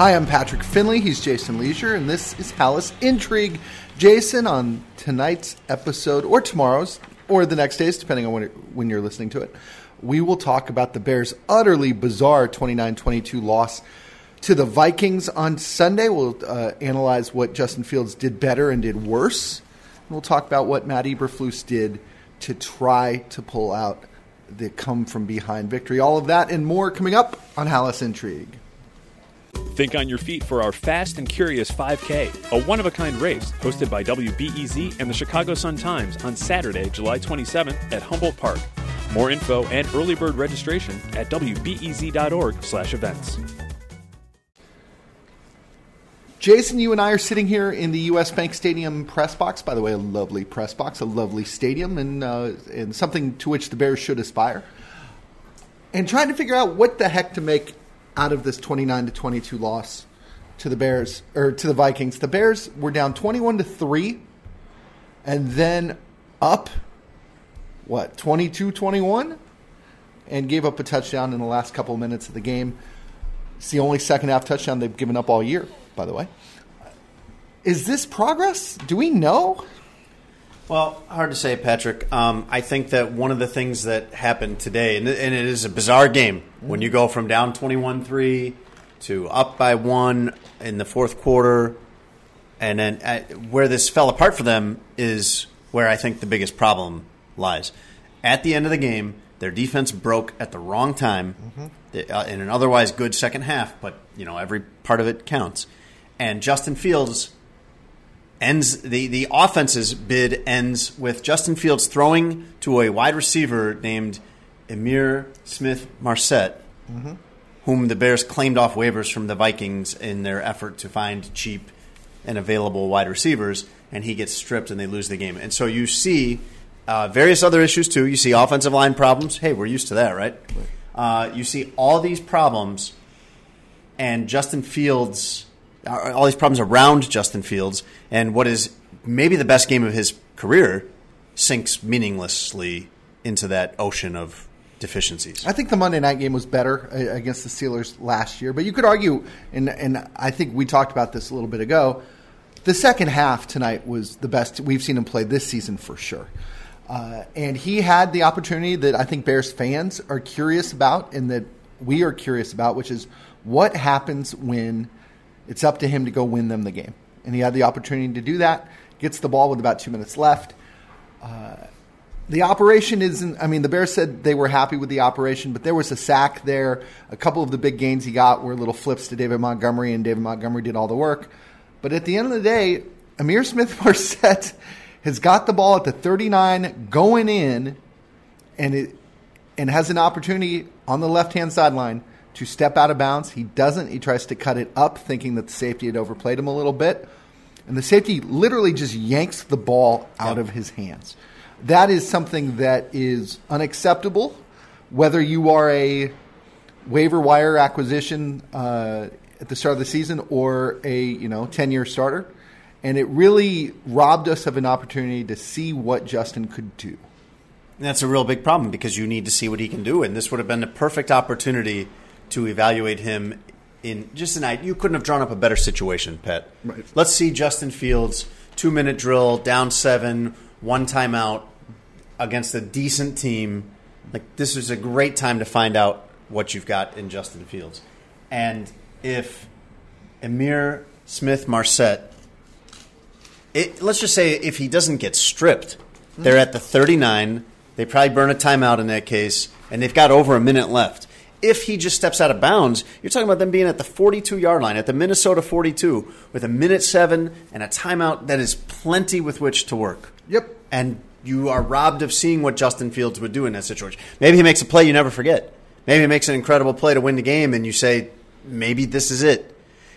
Hi, I'm Patrick Finley. He's Jason Lieser, and this is Halas Intrigue. Jason, on tonight's episode, or tomorrow's, or the next day's, depending on when, it, when you're listening to it, we will talk about the Bears' utterly bizarre 29 22 loss to the Vikings on Sunday. We'll uh, analyze what Justin Fields did better and did worse. And we'll talk about what Matt Eberflus did to try to pull out the come from behind victory. All of that and more coming up on Halas Intrigue. Think on your feet for our Fast and Curious 5K, a one of a kind race hosted by WBEZ and the Chicago Sun Times on Saturday, July 27th at Humboldt Park. More info and early bird registration at wbez.org/events. Jason, you and I are sitting here in the U.S. Bank Stadium press box. By the way, a lovely press box, a lovely stadium, and uh, and something to which the Bears should aspire. And trying to figure out what the heck to make out of this 29 to 22 loss to the Bears or to the Vikings. The Bears were down 21 to 3 and then up what 22-21 and gave up a touchdown in the last couple of minutes of the game. It's the only second half touchdown they've given up all year, by the way. Is this progress? Do we know? Well, hard to say, Patrick. Um, I think that one of the things that happened today, and, and it is a bizarre game, when you go from down 21 3 to up by one in the fourth quarter, and then uh, where this fell apart for them is where I think the biggest problem lies. At the end of the game, their defense broke at the wrong time mm-hmm. uh, in an otherwise good second half, but you know every part of it counts. And Justin Fields ends the the offense's bid ends with Justin Fields throwing to a wide receiver named Ihmir Smith Marsette, mm-hmm. whom the Bears claimed off waivers from the Vikings in their effort to find cheap and available wide receivers, and he gets stripped and they lose the game. And so you see uh, various other issues too. You see offensive line problems. Hey, we're used to that, right? Uh, you see all these problems, and Justin Fields all these problems around Justin Fields, and what is maybe the best game of his career sinks meaninglessly into that ocean of deficiencies. I think the Monday night game was better uh, against the Steelers last year, but you could argue, and, and I think we talked about this a little bit ago. The second half tonight was the best we've seen him play this season for sure. Uh, and he had the opportunity that I think Bears fans are curious about and that we are curious about, which is what happens when it's up to him to go win them the game. And he had the opportunity to do that. Gets the ball with about two minutes left. Uh, the operation isn't, I mean, the Bears said they were happy with the operation, but there was a sack there. A couple of the big gains he got were little flips to David Montgomery, and David Montgomery did all the work. But at the end of the day, Ihmir Smith Marsette has got the ball at the 39 going in and it and has an opportunity on the left hand sideline to step out of bounds. He doesn't. He tries to cut it up, thinking that the safety had overplayed him a little bit. And the safety literally just yanks the ball out yep. of his hands. That is something that is unacceptable, whether you are a waiver wire acquisition uh, at the start of the season or a you know ten year starter. And it really robbed us of an opportunity to see what Justin could do. That's a real big problem because you need to see what he can do, and this would have been the perfect opportunity to evaluate him in just a night. You couldn't have drawn up a better situation, Pet. Right. Let's see Justin Fields two minute drill, down seven, one timeout against a decent team. Like this is a great time to find out what you've got in Justin Fields. And if Ihmir Smith Marsette, it, let's just say if he doesn't get stripped, they're mm. at the 39. They probably burn a timeout in that case, and they've got over a minute left if he just steps out of bounds, you're talking about them being at the 42 yard line, at the Minnesota 42, with a minute seven and a timeout that is plenty with which to work. Yep. And you are robbed of seeing what Justin Fields would do in that situation. Maybe he makes a play you never forget. Maybe he makes an incredible play to win the game, and you say, maybe this is it.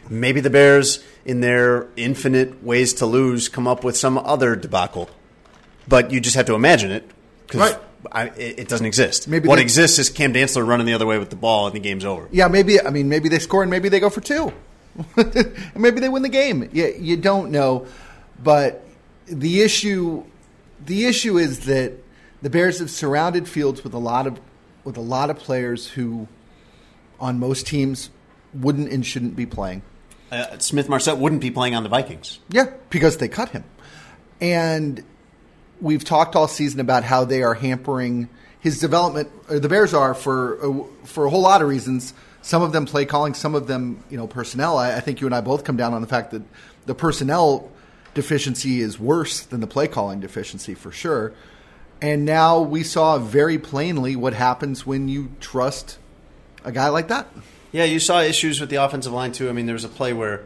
Maybe the Bears, in their infinite ways to lose, come up with some other debacle. But you just have to imagine it. Right I, it doesn't exist. Maybe what they, exists is Cam Dantzler running the other way with the ball, and the game's over. Yeah, maybe. I mean, maybe they score, and maybe they go for two, maybe they win the game. You, you don't know, but the issue, the issue is that the Bears have surrounded Fields with a lot of with a lot of players who, on most teams, wouldn't and shouldn't be playing. uh, Smith Marsette wouldn't be playing on the Vikings. Yeah, because they cut him. And we've talked all season about how they are hampering his development. The Bears are for for a whole lot of reasons. Some of them play calling, some of them you know personnel. I, I think you and I both come down on the fact that the personnel deficiency is worse than the play calling deficiency for sure. And now we saw very plainly what happens when you trust a guy like that. Yeah, you saw issues with the offensive line too. I mean, there was a play where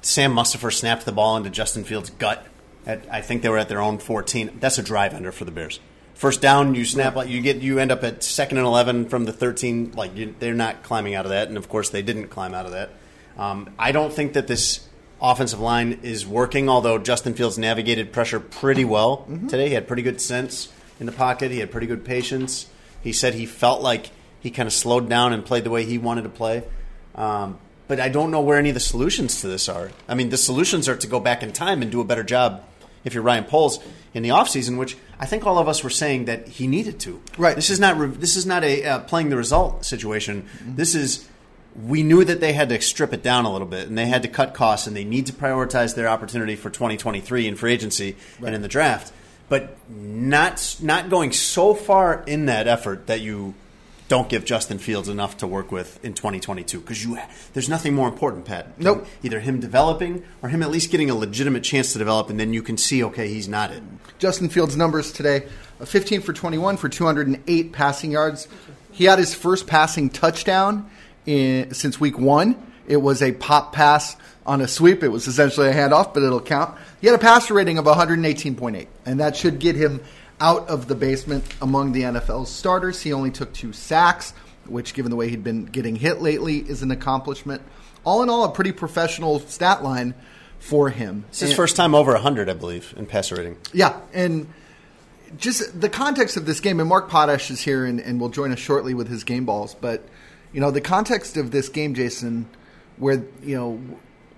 Sam Mustipher snapped the ball into Justin Fields' gut. At, I think they were at their own 14. That's a drive ender for the Bears. First down, you snap like you get you end up at second and 11 from the 13. Like you, they're not climbing out of that, and of course they didn't climb out of that. Um, I don't think that this offensive line is working. Although Justin Fields navigated pressure pretty well mm-hmm. today, he had pretty good sense in the pocket. He had pretty good patience. He said he felt like he kind of slowed down and played the way he wanted to play. Um, but I don't know where any of the solutions to this are. I mean, the solutions are to go back in time and do a better job if you're Ryan Poles in the offseason, which I think all of us were saying that he needed to. Right. This is not this is not a uh, playing the result situation. Mm-hmm. This is we knew that they had to strip it down a little bit and they had to cut costs and they need to prioritize their opportunity for 2023 in free agency right. and in the draft. But not not going so far in that effort that you don't give Justin Fields enough to work with in 2022 because you there's nothing more important, Pat. Nope. Either him developing or him at least getting a legitimate chance to develop, and then you can see, okay, he's not it. Justin Fields' numbers today: 15 for 21 for 208 passing yards. He had his first passing touchdown in, since week one. It was a pop pass on a sweep. It was essentially a handoff, but it'll count. He had a passer rating of 118.8, and that should get him out of the basement among the NFL's starters. He only took two sacks, which, given the way he'd been getting hit lately, is an accomplishment. All in all, a pretty professional stat line for him. It's his and, first time over 100, I believe, in passer rating. Yeah, and just the context of this game, and Mark Potash is here and, and will join us shortly with his game balls, but, you know, the context of this game, Jason, where, you know,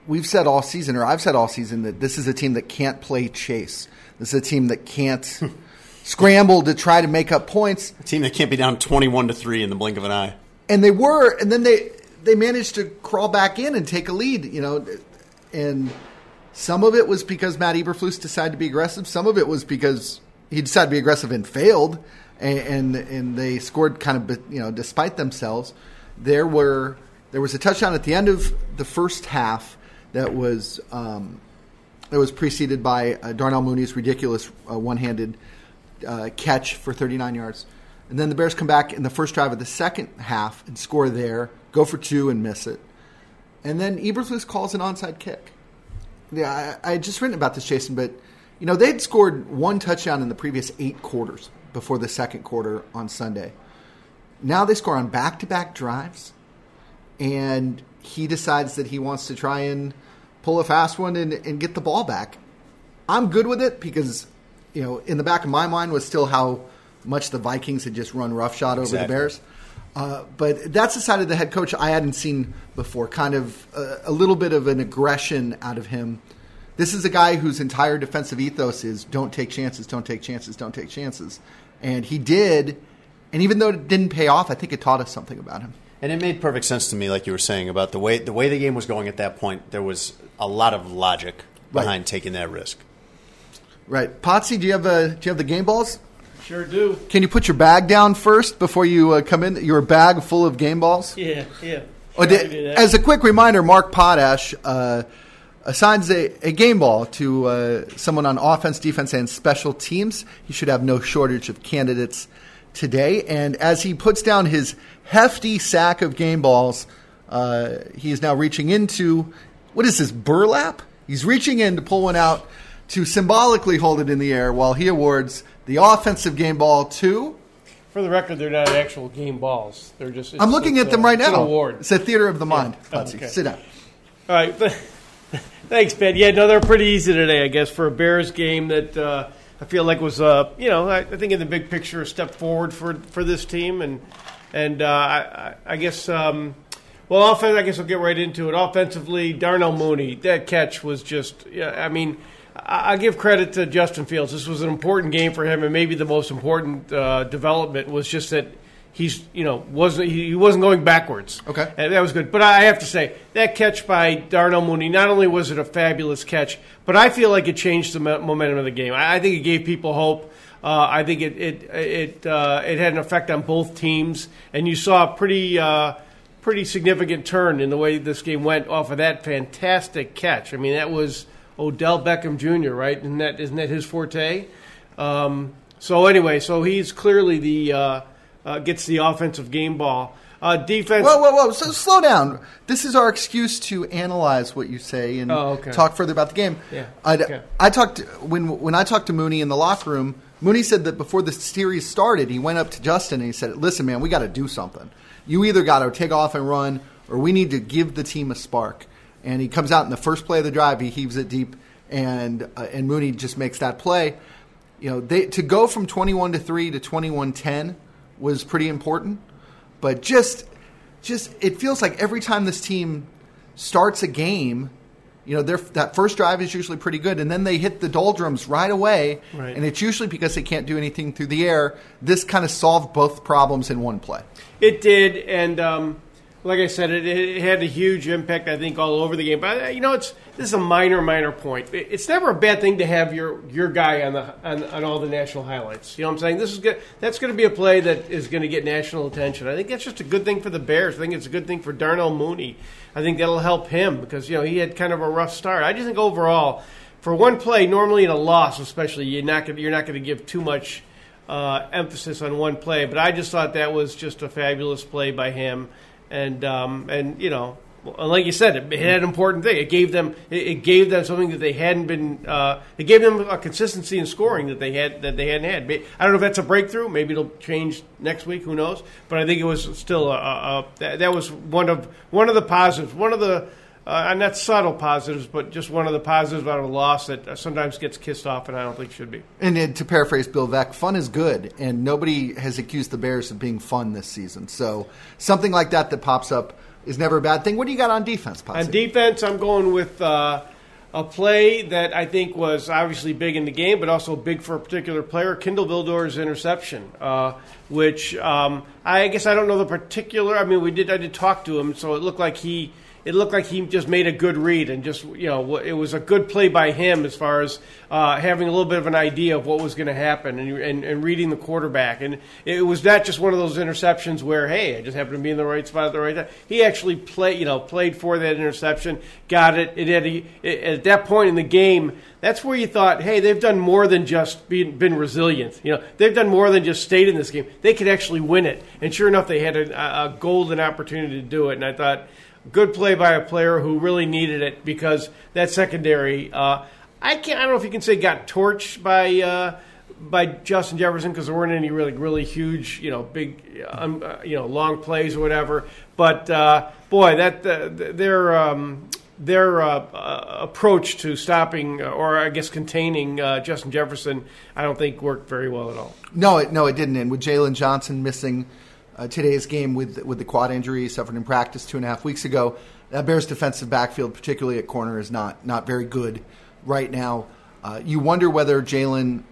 we've said all season, or I've said all season, that this is a team that can't play chase. This is a team that can't scramble to try to make up points. A team that can't be down twenty-one to three in the blink of an eye. And they were, and then they they managed to crawl back in and take a lead. You know, and some of it was because Matt Eberflus decided to be aggressive. Some of it was because he decided to be aggressive and failed, and and, and they scored kind of you know despite themselves. There were there was a touchdown at the end of the first half that was um, that was preceded by uh, Darnell Mooney's ridiculous uh, one-handed uh, catch for 39 yards. And then the Bears come back in the first drive of the second half and score there, go for two and miss it. And then Eberflus calls an onside kick. Yeah, I, I had just written about this, Jason, but you know they'd scored one touchdown in the previous eight quarters before the second quarter on Sunday. Now they score on back-to-back drives, and he decides that he wants to try and pull a fast one and, and get the ball back. I'm good with it because you know, in the back of my mind was still how much the Vikings had just run roughshod over exactly. the Bears. Uh, but that's the side of the head coach I hadn't seen before. Kind of a, a, little bit of an aggression out of him. This is a guy whose entire defensive ethos is don't take chances, don't take chances, don't take chances. And he did. And even though it didn't pay off, I think it taught us something about him. And it made perfect sense to me, like you were saying, about the way the way the game was going at that point. There was a lot of logic behind right. taking that risk. Right, Potsy, do you have a do you have the game balls? Sure do. Can you put your bag down first before you uh, come in? Your bag full of game balls. Yeah, yeah. Oh, as a quick reminder, Mark Potash uh, assigns a, a, game ball to uh, someone on offense, defense, and special teams. He should have no shortage of candidates today. And as he puts down his hefty sack of game balls, uh, he is now reaching into what is this burlap? He's reaching in to pull one out to symbolically hold it in the air while he awards the offensive game ball to. For the record, they're not actual game balls. They're just. I'm looking at them right now. It's award. It's a theater of the mind. Yeah. Okay. Sit down. All right. Thanks, Ben. Yeah, no, they're pretty easy today, I guess, for a Bears game that uh, I feel like was, uh, you know, I, I, think in the big picture, a step forward for for this team, and and uh, I, I, guess. Um, well, offense. I guess we'll get right into it. Offensively, Darnell Mooney, that catch was just. Yeah, I mean I give credit to Justin Fields. This was an important game for him, and maybe the most important uh, development was just that he's you know wasn't he wasn't going backwards. Okay. and that was good. But I have to say that catch by Darnell Mooney not only was it a fabulous catch, but I feel like it changed the momentum of the game. I, think it gave people hope. Uh, I think it it it uh, it had an effect on both teams, and you saw a pretty. Uh, pretty significant turn in the way this game went off of that fantastic catch. I mean, that was Odell Beckham Jr., right? Isn't that isn't that his forte? Um, so anyway, so he's clearly the uh, uh, gets the offensive game ball. Uh, defense. Whoa, whoa, whoa! So slow down. This is our excuse to analyze what you say and oh, okay. talk further about the game. Yeah. I, okay. I talked when when I talked to Mooney in the locker room. Mooney said that before the series started, he went up to Justin and he said, "Listen, man, we got to do something. You either got to take off and run, or we need to give the team a spark." And he comes out in the first play of the drive. He heaves it deep, and uh, and Mooney just makes that play. You know, they, to go from twenty-one to three to twenty-one ten was pretty important. But just just it feels like every time this team starts a game, you know, that first drive is usually pretty good, and then they hit the doldrums right away, right. and it's usually because they can't do anything through the air. This kind of solved both problems in one play. It did, and um, like I said, it, it, had a huge impact. I think all over the game. But uh, you know, it's this is a minor, minor point. It's never a bad thing to have your your guy on the on, on all the national highlights. You know what I'm saying? This is good. That's going to be a play that is going to get national attention. I think that's just a good thing for the Bears. I think it's a good thing for Darnell Mooney. I think that'll help him because you know he had kind of a rough start. I just think overall, for one play, normally in a loss, especially, you're not gonna, you're not going to give too much. Uh, emphasis on one play, but I just thought that was just a fabulous play by him and um, and you know, like you said, it, it, had an important thing. It gave them it, it gave them something that they hadn't been. Uh, it gave them a consistency in scoring that they had that they hadn't had. I don't know if that's a breakthrough. Maybe it'll change next week. Who knows? But I think it was still a, a, a that, that was one of one of the positives. One of the uh, and that's subtle positives, but just one of the positives out of a loss that sometimes gets kissed off, and I don't think should be. And to paraphrase Bill Veeck, fun is good, and nobody has accused the Bears of being fun this season. So something like that that pops up is never a bad thing. What do you got on defense, Potsy? On defense, I'm going with uh, a play that I think was obviously big in the game, but also big for a particular player, Kindle Vildor's interception, uh, which um, I guess I don't know the particular. I mean, we did I did talk to him, so it looked like he – it looked like he just made a good read and just you know it was a good play by him as far as uh, having a little bit of an idea of what was going to happen and, and, and reading the quarterback and it was not just one of those interceptions where hey I just happened to be in the right spot at the right time. He actually played you know played for that interception, got it. It had a, it, at that point in the game. That's where you thought, hey, they've done more than just been, been resilient. You know, they've done more than just stayed in this game. They could actually win it. And sure enough, they had a, a golden opportunity to do it. And I thought, good play by a player who really needed it because that secondary. Uh, I can't. I don't know if you can say got torched by uh, by Justin Jefferson because there weren't any really really huge, you know, big, um, uh, you know, long plays or whatever. But uh, boy, that uh, their um, their uh, uh, approach to stopping or I guess containing Justin Jefferson, I don't think worked very well at all. No, it, no, it didn't. And with Jaylon Johnson missing uh, today's game with with the quad injury he suffered in practice two and a half weeks ago. That Bears defensive backfield, particularly at corner, is not not very good right now. Uh, you wonder whether Jaylon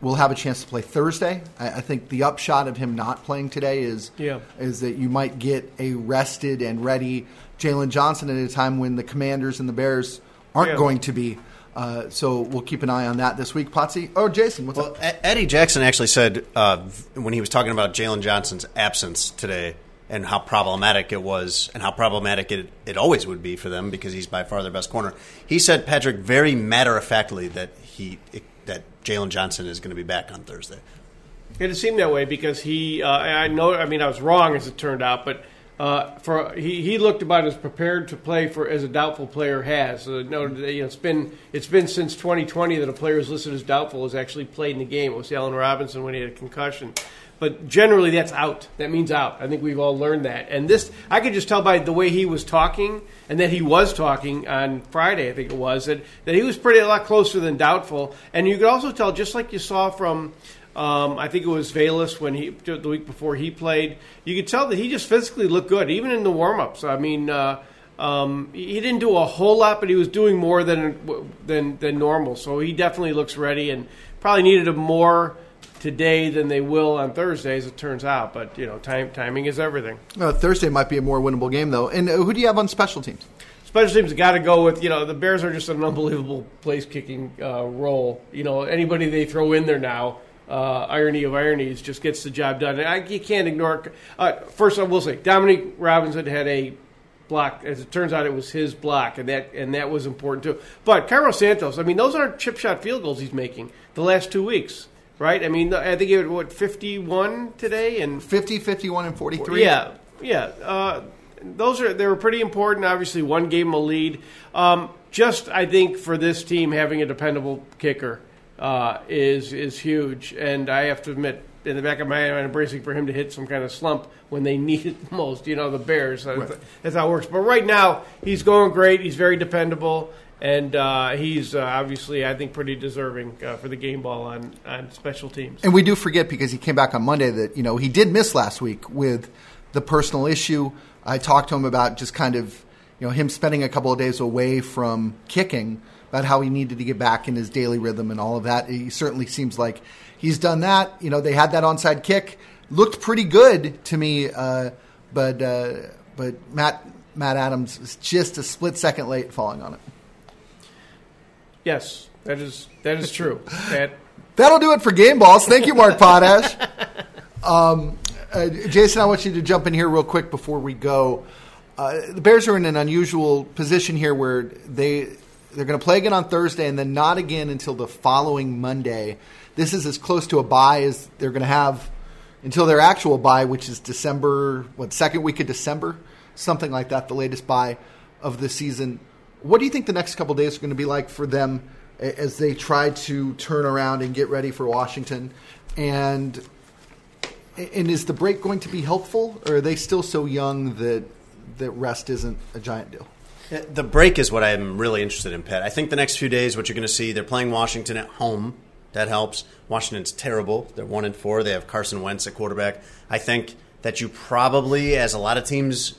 will have a chance to play Thursday. I, I, think the upshot of him not playing today is yeah. is that you might get a rested and ready Jaylon Johnson at a time when the Commanders and the Bears aren't yeah. going to be. Uh, so we'll keep an eye on that this week. Potsy. Oh, Jason, what's well, up? Eddie Jackson actually said uh, when he was talking about Jaylon Johnson's absence today and how problematic it was and how problematic it, it always would be for them because he's by far their best corner. He said, Patrick, very matter of factly that he that Jaylon Johnson is going to be back on Thursday. It seemed that way because he. Uh, I know. I mean, I was wrong as it turned out, but uh, for he, he looked about as prepared to play for as a doubtful player has. Uh, no, you know, it's been it's been since 2020 that a player who's listed as doubtful has actually played in the game. It was Allen Robinson when he had a concussion. But generally, that's out. That means out. I think we've all learned that. And this, I could just tell by the way he was talking, and that he was talking on Friday, I think it was, that, that he was pretty a lot closer than doubtful. And you could also tell, just like you saw from um, I think it was Velus when he the week before he played. You could tell that he just physically looked good, even in the warm-ups. I mean, uh, um, he didn't do a whole lot, but he was doing more than than than normal. So he definitely looks ready, and probably needed a more today than they will on Thursday, as it turns out. But you know, time timing is everything. Uh, Thursday might be a more winnable game, though. And uh, who do you have on special teams? Special teams got to go with you know the Bears are just an unbelievable place kicking uh, role. You know anybody they throw in there now. Uh, irony of ironies just gets the job done. I, you can't ignore. Uh, first, I will say Dominique Robinson had a block. As it turns out, it was his block, and that and that was important too. But Cairo Santos, I mean, those aren't chip shot field goals he's making the last two weeks, right? I mean, I think he had what fifty one today and 50, 51, and 43? yeah, yeah. Uh, those are they were pretty important. Obviously, one gave him a lead. Um, just I think for this team having a dependable kicker uh, is is huge, and I have to admit. In the back of my mind, I'm bracing for him to hit some kind of slump when they need it the most. You know, the Bears. That's- That's how it works. But right now, he's going great. He's very dependable, and uh, he's uh, obviously, I think, pretty deserving uh, for the game ball on, on special teams. And we do forget because he came back on Monday that you know he did miss last week with the personal issue. I talked to him about just kind of you know him spending a couple of days away from kicking, about how he needed to get back in his daily rhythm and all of that. He certainly seems like he's done that. You know they had that onside kick, looked pretty good to me, uh, but uh, but Matt Matt Adams was just a split second late falling on it. Yes, that is that is true. That That'll do it for game balls. Thank you, Mark Potash. Um, uh, Jason, I want you to jump in here real quick before we go. Uh, the Bears are in an unusual position here where they they're going to play again on Thursday and then not again until the following Monday. This is as close to a bye as they're going to have until their actual bye, which is December what second week of December, something like that, the latest bye of the season. What do you think the next couple days are going to be like for them as they try to turn around and get ready for Washington? And and is the break going to be helpful, or are they still so young that that rest isn't a giant deal? The break is what I'm really interested in, Pat. I think the next few days, what you're going to see, they're playing Washington at home. That helps. Washington's terrible. They're one and four. They have Carson Wentz at quarterback. I think that you probably, as a lot of teams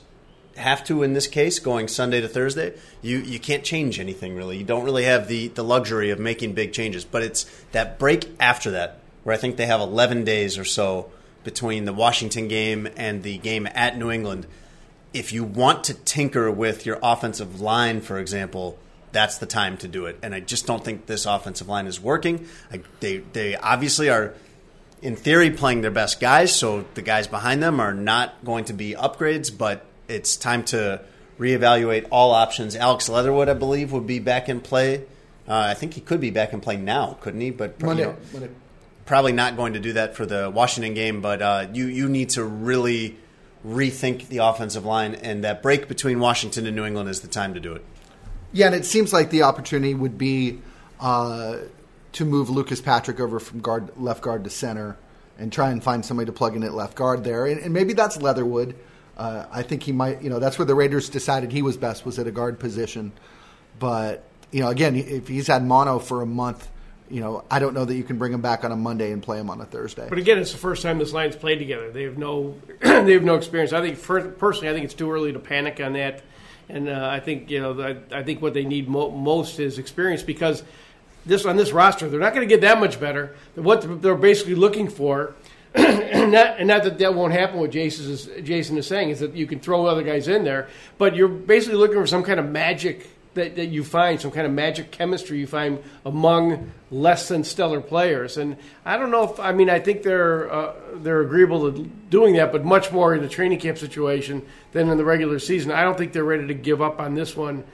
have to in this case, going Sunday to Thursday, you you can't change anything really. You don't really have the the luxury of making big changes. But it's that break after that where I think they have 11 days or so between the Washington game and the game at New England if you want to tinker with your offensive line, for example, that's the time to do it. And I just don't think this offensive line is working. I, they they obviously are, in theory, playing their best guys. So the guys behind them are not going to be upgrades. But it's time to reevaluate all options. Alex Leatherwood, I believe, would be back in play. Uh, I think he could be back in play now, couldn't he? But you know, Monday. probably not going to do that for the Washington game, but uh, you you need to really rethink the offensive line, and that break between Washington and New England is the time to do it. Yeah, and it seems like the opportunity would be uh, to move Lucas Patrick over from guard left guard to center and try and find somebody to plug in at left guard there, and, and maybe that's Leatherwood. Uh, I think he might, you know, that's where the Raiders decided he was best was at a guard position. But you know, again, if he's had mono for a month, you know, I don't know that you can bring him back on a Monday and play him on a Thursday. But again, it's the first time this line's played together. They have no, they have no experience. I think, for, personally, I think it's too early to panic on that. And uh, I think you know, I, I think what they need mo- most is experience because this on this roster, they're not going to get that much better. What they're basically looking for, and not, and not that that won't happen. What Jason is, Jason is saying is that you can throw other guys in there, but you're basically looking for some kind of magic that, that you find some kind of magic chemistry you find among less than stellar players. And I don't know if I mean I think they're uh, they're agreeable to doing that, but much more in the training camp situation than in the regular season. I don't think they're ready to give up on this one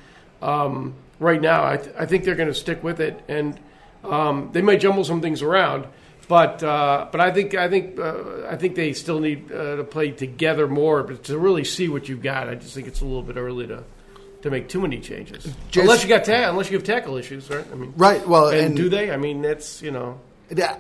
um, right now. I, th- I think they're going to stick with it, and um, they might jumble some things around. But uh, but I think I think uh, I think they still need uh, to play together more, but to really see what you've got. I just think it's a little bit early to to make too many changes. Jason- unless you got ta- unless you have tackle issues, right? I mean, Right, well, and, and- do they? I mean, that's you know,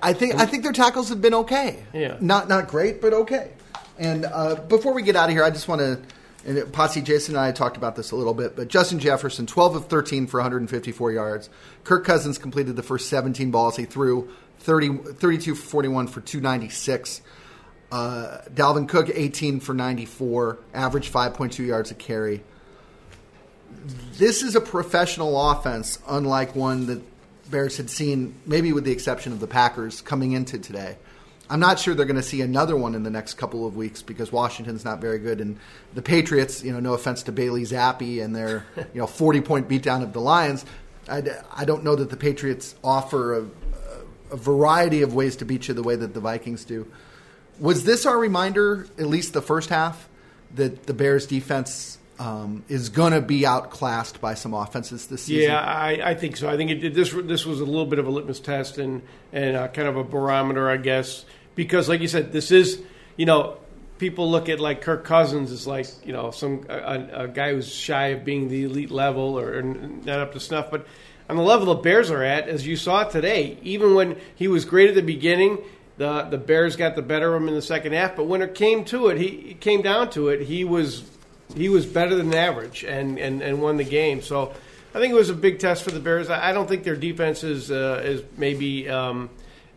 I think I think their tackles have been okay. Yeah. not not great, but okay. And uh, before we get out of here, I just want to. And Posse, Jason, and I talked about this a little bit, but Justin Jefferson, 12 of 13 for 154 yards. Kirk Cousins completed the first 17 balls he threw, 30, 32 for 41 for 296. Uh, Dalvin Cook, 18 for 94, average 5.2 yards a carry. This is a professional offense, unlike one that Bears had seen, maybe with the exception of the Packers coming into today. I'm not sure they're going to see another one in the next couple of weeks because Washington's not very good, and the Patriots. You know, no offense to Bailey Zappe and their you know 40 point beatdown of the Lions. I, I don't know that the Patriots offer a, a variety of ways to beat you the way that the Vikings do. Was this our reminder, at least the first half, that the Bears defense um, is going to be outclassed by some offenses this season? Yeah, I, I think so. I think it this this was a little bit of a litmus test and and uh, kind of a barometer, I guess, because like you said, this is you know people look at like Kirk Cousins as like you know some a, a guy who's shy of being the elite level or, or not up to snuff, but on the level the Bears are at, as you saw today, even when he was great at the beginning, the the Bears got the better of him in the second half. But when it came to it, he it came down to it. He was he was better than average and, and, and won the game. So I think it was a big test for the Bears. I, don't think their defense is uh, is maybe um,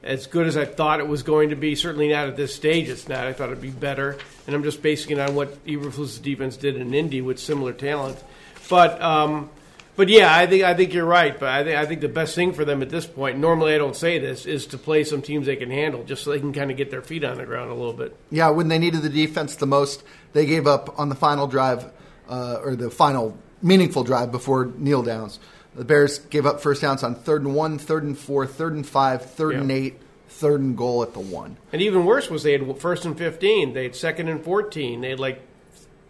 as good as I thought it was going to be. Certainly not at this stage. It's not. I thought it'd be better, and I'm just basing it on what Eberflus's defense did in Indy with similar talent. But um, but yeah, I think I think you're right. But I think I think the best thing for them at this point, normally I don't say this, is to play some teams they can handle, just so they can kind of get their feet on the ground a little bit. Yeah, when they needed the defense the most, they gave up on the final drive uh, or the final meaningful drive before kneel downs. The Bears gave up first downs on third and one, third and four, third and five, third yeah. and eight, third and goal at the one. And even worse was they had first and fifteen, they had second and fourteen, they had like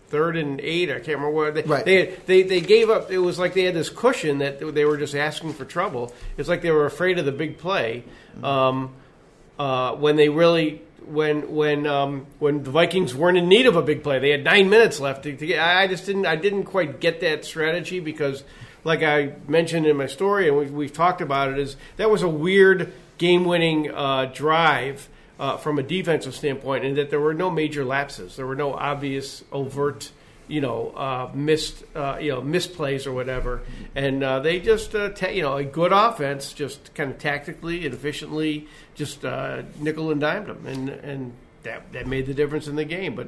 third and eight. I can't remember what they right. they, they they gave up. It was like they had this cushion that they were just asking for trouble. It's like they were afraid of the big play um, uh, when they really when when um, when the Vikings weren't in need of a big play. They had nine minutes left to, to get. I just didn't I didn't quite get that strategy because, like I mentioned in my story and we, we've talked about it, is that was a weird game winning uh, drive uh, from a defensive standpoint, and that there were no major lapses. There were no obvious, overt, you know, uh, missed, uh, you know, misplays or whatever. And uh, they just, uh, ta- you know, a good offense, just kind of tactically and efficiently, just uh, nickel and dimed them, and and that that made the difference in the game. But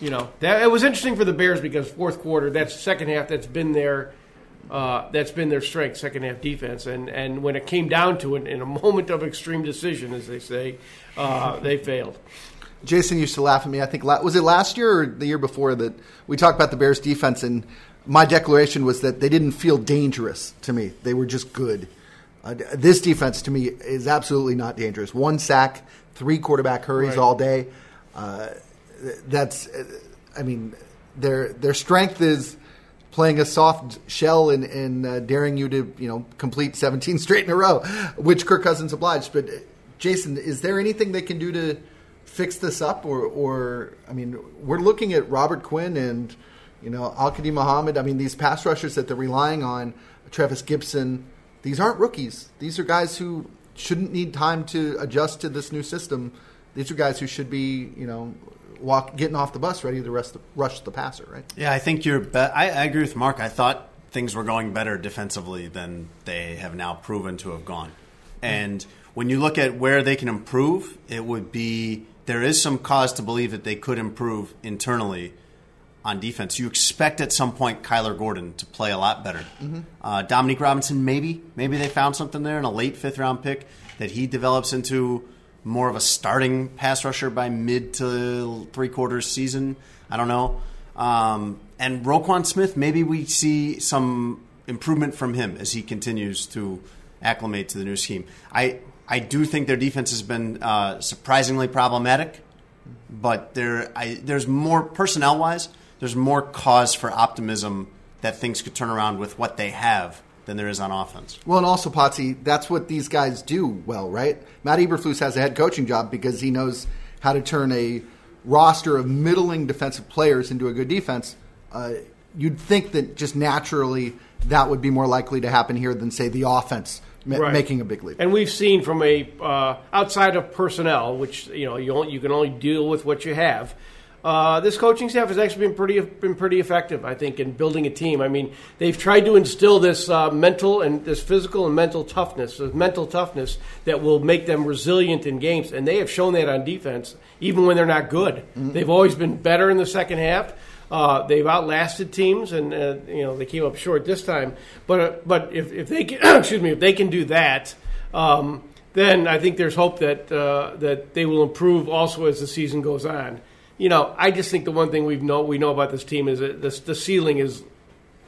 you know, that it was interesting for the Bears because fourth quarter, that's second half, that's been there uh, that's been their strength, second half defense. And, and when it came down to it, in a moment of extreme decision, as they say, uh, they failed. Jason used to laugh at me. I think was it last year or the year before that we talked about the Bears defense, and my declaration was that they didn't feel dangerous to me. They were just good. Uh, this defense to me is absolutely not dangerous. One sack, three quarterback hurries right. all day. Uh, that's, I mean, their their strength is playing a soft shell and, and uh, daring you to you know complete 17 straight in a row, which Kirk Cousins obliged. But uh, Jason, is there anything they can do to fix this up, or, or I mean, we're looking at Robert Quinn and you know Al-Quadin Muhammad. I mean, these pass rushers that they're relying on, Trevis Gipson. These aren't rookies. These are guys who shouldn't need time to adjust to this new system. These are guys who should be, you know, walk getting off the bus ready to rush the, rush the passer, right? Yeah, I think you're. Be- I, I agree with Mark. I thought things were going better defensively than they have now proven to have gone. And when you look at where they can improve, it would be there is some cause to believe that they could improve internally on defense. You expect at some point Kyler Gordon to play a lot better. Mm-hmm. Uh, Dominique Robinson, maybe, maybe they found something there in a late fifth round pick that he develops into more of a starting pass rusher by mid to three quarters season. I don't know. Um, and Roquan Smith, maybe we see some improvement from him as he continues to acclimate to the new scheme. I I do think their defense has been uh, surprisingly problematic, but there I, there's more personnel wise. There's more cause for optimism that things could turn around with what they have than there is on offense. Well, and also, Potsy, that's what these guys do well, right? Matt Eberflus has a head coaching job because he knows how to turn a roster of middling defensive players into a good defense. Uh, you'd think that just naturally that would be more likely to happen here than, say, the offense ma- right. making a big leap. And we've seen from a uh, outside of personnel, which you know you, only, you can only deal with what you have. Uh, this coaching staff has actually been pretty been pretty effective, I think, in building a team. I mean, they've tried to instill this uh, mental and this physical and mental toughness, this mental toughness that will make them resilient in games, and they have shown that on defense, even when they're not good. Mm-hmm. They've always been better in the second half. Uh, they've outlasted teams, and uh, you know they came up short this time. But uh, but if, if they can, excuse me, if they can do that. Um, then I think there's hope that uh, that they will improve also as the season goes on. You know, I just think the one thing we know we know about this team is that the, the ceiling is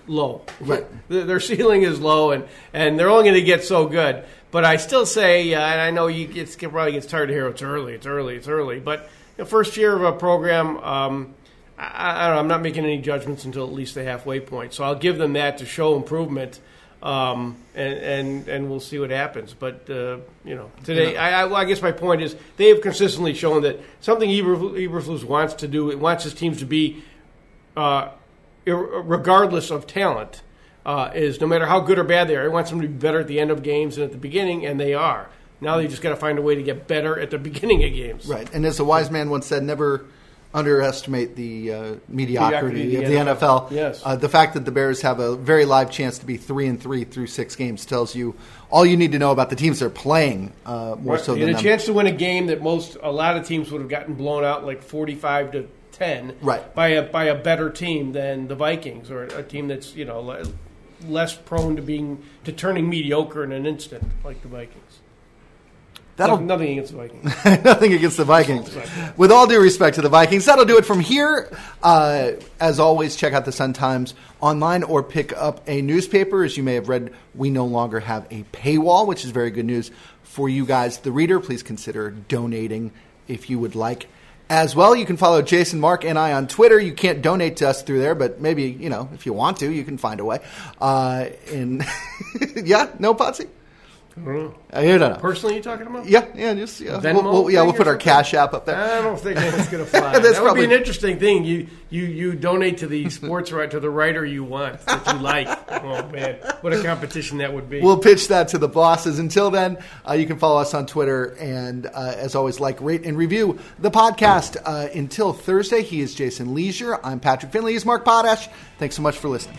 low. Right. Their ceiling is low, and, and they're only going to get so good. But I still say, uh, and I know you get, probably gets tired to hear it's early, it's early, it's early. But the first year of a program, um, I, I, don't know, I'm not making any judgments until at least the halfway point. So I'll give them that to show improvement. Um, and, and and we'll see what happens. But uh, you know, today, yeah. I, I, guess my point is they have consistently shown that something Eberflus wants to do. It wants his teams to be uh, regardless of talent, uh, is no matter how good or bad they are, he wants them to be better at the end of games than at the beginning, and they are. Now they just got to find a way to get better at the beginning of games. Right. And as a wise man once said, never underestimate the uh, mediocrity, mediocrity, of the NFL. NFL. Yes. Uh, the fact that the Bears have a very live chance to be three and three through six games tells you all you need to know about the teams they're playing. Uh, more right. so and than a them. chance to win a game that most a lot of teams would have gotten blown out like forty-five to ten right. by a by a better team than the Vikings or a team that's you know less prone to being to turning mediocre in an instant like the Vikings. That'll, nothing against the Vikings. nothing against the Vikings. With all due respect to the Vikings, that'll do it from here. Uh, as always, check out the Sun Times online or pick up a newspaper. As you may have read, we no longer have a paywall, which is very good news for you guys, the reader. Please consider donating if you would like as well. You can follow Jason, Mark, and I on Twitter. You can't donate to us through there, but maybe you know if you want to, you can find a way. Uh, and yeah, no Potsy. I don't know. Personally, you talking about? Yeah, yeah, just yeah. We'll, we'll, yeah, we'll put our cash app up there. I don't think that's going to fly. that would probably... be an interesting thing. You you you donate to the sports right to the writer you want that you like. oh man, what a competition that would be. We'll pitch that to the bosses. Until then, uh, you can follow us on Twitter and uh, as always, like, rate, and review the podcast. Uh, until Thursday, he is Jason Lieser. I'm Patrick Finley. He's Mark Potash. Thanks so much for listening.